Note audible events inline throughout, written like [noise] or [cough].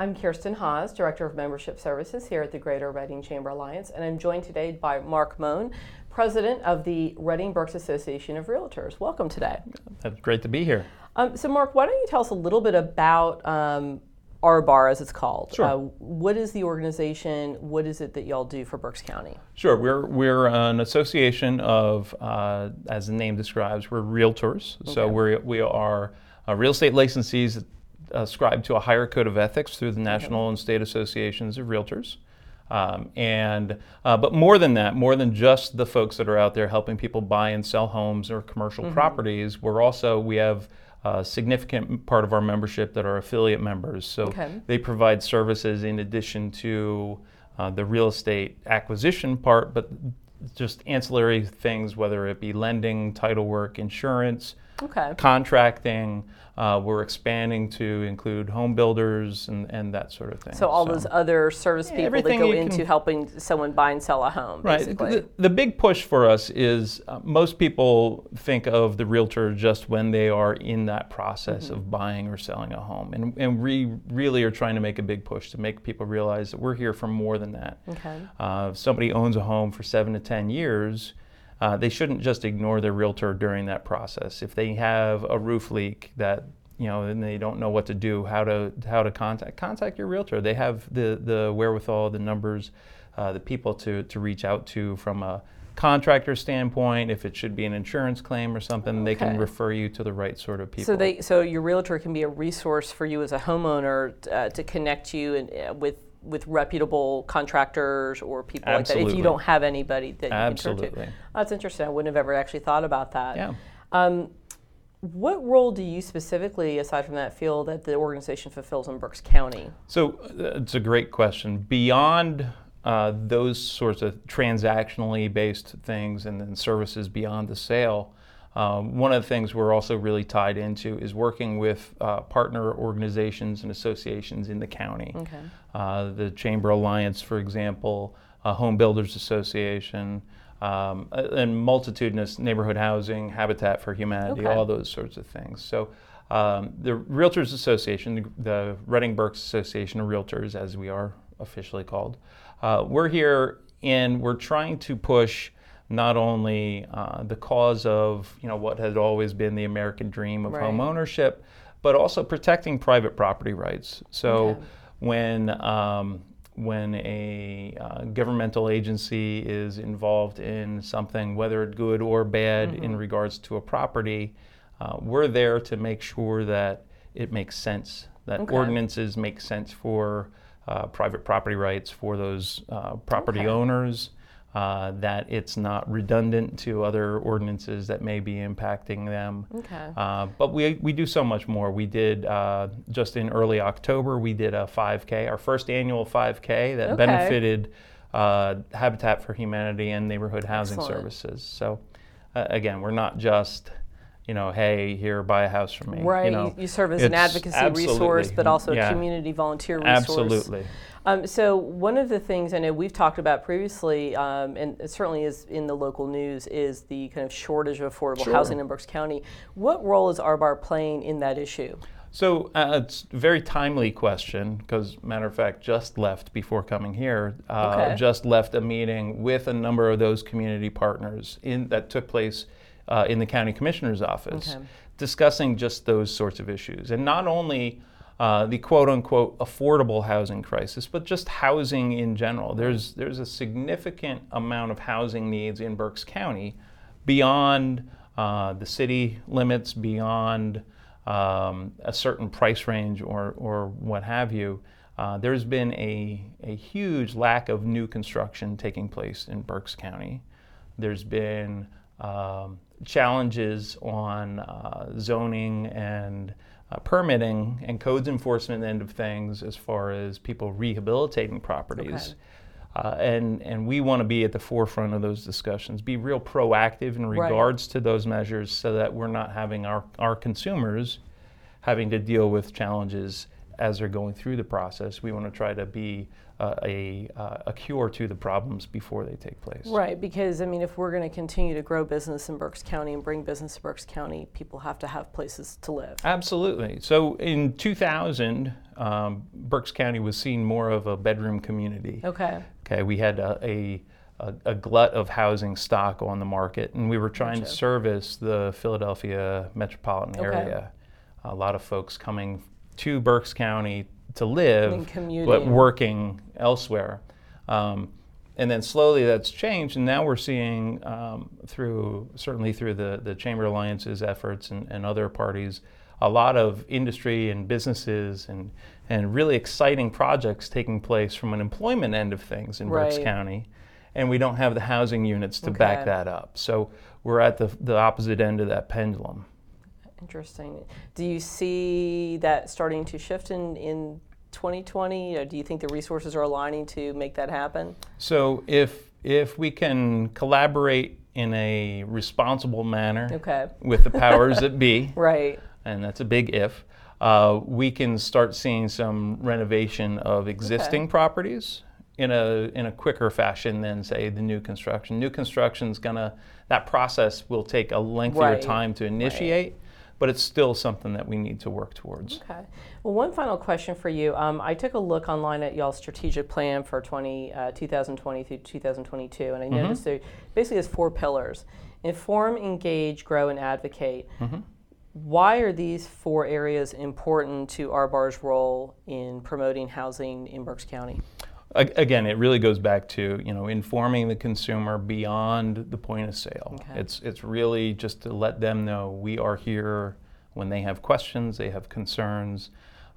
I'm Kirsten Haas, Director of Membership Services here at the Greater Reading Chamber Alliance, and I'm joined today by Mark Moan, President of the Reading Berks Association of Realtors. Welcome today. That's great to be here. Um, so, Mark, why don't you tell us a little bit about um, RBAR, as it's called? Sure. Uh, what is the organization? What is it that y'all do for Berks County? Sure, we're, we're an association of, uh, as the name describes, we're realtors. Okay. So we're, we are uh, real estate licensees ascribed to a higher code of ethics through the national and state associations of realtors. Um, and uh, but more than that, more than just the folks that are out there helping people buy and sell homes or commercial Mm-hmm. properties, we're also we have a significant part of our membership that are affiliate members. So Okay. they provide services in addition to uh, the real estate acquisition part, but just ancillary things, whether it be lending, title work, insurance, Okay. contracting. Uh, we're expanding to include home builders and, and that sort of thing. So, all those other service Yeah, people that go into can- helping someone buy and sell a home, Right. basically. The, the big push for us is uh, most people think of the realtor just when they are in that process Mm-hmm. of buying or selling a home. And, and we really are trying to make a big push to make people realize that we're here for more than that. okay. Uh, if somebody owns a home for seven to 10 years, uh, they shouldn't just ignore their realtor during that process. If they have a roof leak that you know, and they don't know what to do, how to how to contact contact your realtor. They have the the wherewithal, the numbers, uh, the people to to reach out to from a contractor standpoint. If it should be an insurance claim or something, they can refer you to the right sort of people. So they, so your realtor can be a resource for you as a homeowner uh, to connect you and uh, with with reputable contractors or people like that. If you don't have anybody that you can Absolutely. turn to, that's interesting. I wouldn't have ever actually thought about that. yeah. Um, what role do you specifically, aside from that, feel that the organization fulfills in Berks County? So uh, it's a great question. Beyond uh, those sorts of transactionally based things and then services beyond the sale, um, one of the things we're also really tied into is working with uh, partner organizations and associations in the county. Okay. Uh, the Chamber Alliance, for example, uh, Home Builders Association, um, and multitudinous neighborhood housing, Habitat for Humanity, Okay. all those sorts of things. So um, the Realtors Association, the Reading Berks Association of Realtors, as we are officially called, uh, we're here and we're trying to push not only uh, the cause of you know what had always been the American dream of Right. home ownership, but also protecting private property rights. So Okay. when um, when a uh, governmental agency is involved in something, whether good or bad, in regards to a property, uh, we're there to make sure that it makes sense, that Okay. ordinances make sense for uh, private property rights for those uh, property Okay. owners. Uh, that it's not redundant to other ordinances that may be impacting them. Okay. Uh, but we, we do so much more. We did uh, just in early October, we did a 5K, our first annual 5K that Okay. benefited uh, Habitat for Humanity and neighborhood housing Excellent. services. So, uh, again, we're not just, you know, hey, here, buy a house from me. Right. You, know, you serve as an advocacy resource, but also yeah, a community volunteer resource. Absolutely. Um, so one of the things I know we've talked about previously, um, and it certainly is in the local news, is the kind of shortage of affordable Sure. housing in Berks County. What role is RBAR playing in that issue? So uh, it's a very timely question because, matter of fact, just left before coming here. Uh, Okay. Just left a meeting with a number of those community partners in that took place uh, in the county commissioner's office, Okay. discussing just those sorts of issues, and not only. Uh, the quote-unquote affordable housing crisis, but just housing in general. There's there's a significant amount of housing needs in Berks County, beyond uh, the city limits, beyond um, a certain price range or, or what have you, uh, there's been a, a huge lack of new construction taking place in Berks County. There's been um, challenges on uh, zoning and uh, permitting and codes enforcement end of things as far as people rehabilitating properties. Okay. Uh, and, and we want to be at the forefront of those discussions, be real proactive in Right. regards to those measures so that we're not having our, our consumers having to deal with challenges as they're going through the process. We want to try to be uh, a, uh, a cure to the problems before they take place. Right, because I mean, if we're going to continue to grow business in Berks County and bring business to Berks County, people have to have places to live. Absolutely. So in 2000, um, Berks County was seen more of a bedroom community. Okay. Okay, we had a, a, a, glut of housing stock on the market, and we were trying Gotcha. to service the Philadelphia metropolitan Okay. area. A lot of folks coming to Berks County to live, but working elsewhere. Um, and then slowly that's changed, and now we're seeing um, through certainly through the, the Chamber Alliance's efforts and, and other parties, a lot of industry and businesses and and really exciting projects taking place from an employment end of things in Berks County, and we don't have the housing units to back that up. So we're at the the opposite end of that pendulum. Interesting. Do you see that starting to shift in, in 2020? Or do you think the resources are aligning to make that happen? So if if we can collaborate in a responsible manner Okay. with the powers that be, [laughs] Right. and that's a big if, uh, we can start seeing some renovation of existing properties in a in a quicker fashion than say the new construction. New construction's gonna that process will take a lengthier Right, time to initiate, but it's still something that we need to work towards. Okay. Well, one final question for you. Um, I took a look online at y'all's strategic plan for 20, uh, 2020 through 2022, and I noticed there basically has four pillars inform, engage, grow, and advocate. Why are these four areas important to RBAR's role in promoting housing in Berks County? Again, it really goes back to you know informing the consumer beyond the point of sale. Okay. It's it's really just to let them know we are here when they have questions, they have concerns.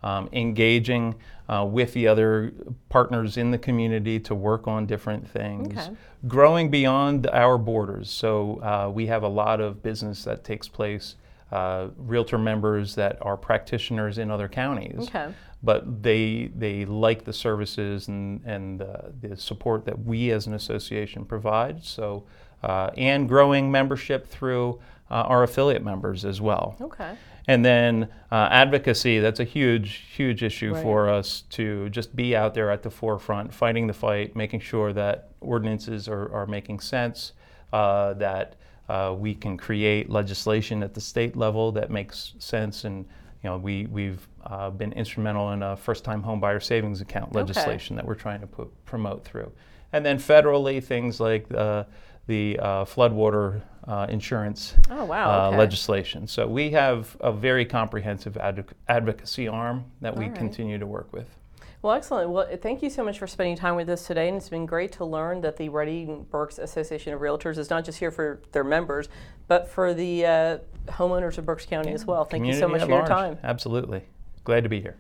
Um, engaging uh, with the other partners in the community to work on different things, Okay. growing beyond our borders. So uh, we have a lot of business that takes place. Uh, realtor members that are practitioners in other counties Okay. But they they like the services and and uh, the support that we as an association provide. So uh, and growing membership through uh, our affiliate members as well. Okay. And then uh, advocacy, that's a huge, huge issue Right. for us to just be out there at the forefront, fighting the fight, making sure that ordinances are, are making sense, uh, that uh, we can create legislation at the state level that makes sense. And, you know, we, we've uh, been instrumental in a first time home buyer savings account Okay. legislation that we're trying to put, promote through. And then federally, things like uh, the uh, floodwater uh, insurance Oh, wow. uh, okay. legislation. So we have a very comprehensive advoc- advocacy arm that we right. continue to work with. Well, excellent. Well, thank you so much for spending time with us today, and it's been great to learn that the Reading Berks Association of Realtors is not just here for their members, but for the uh, homeowners of Berks County as well. Thank you so much for your time. Absolutely. Glad to be here.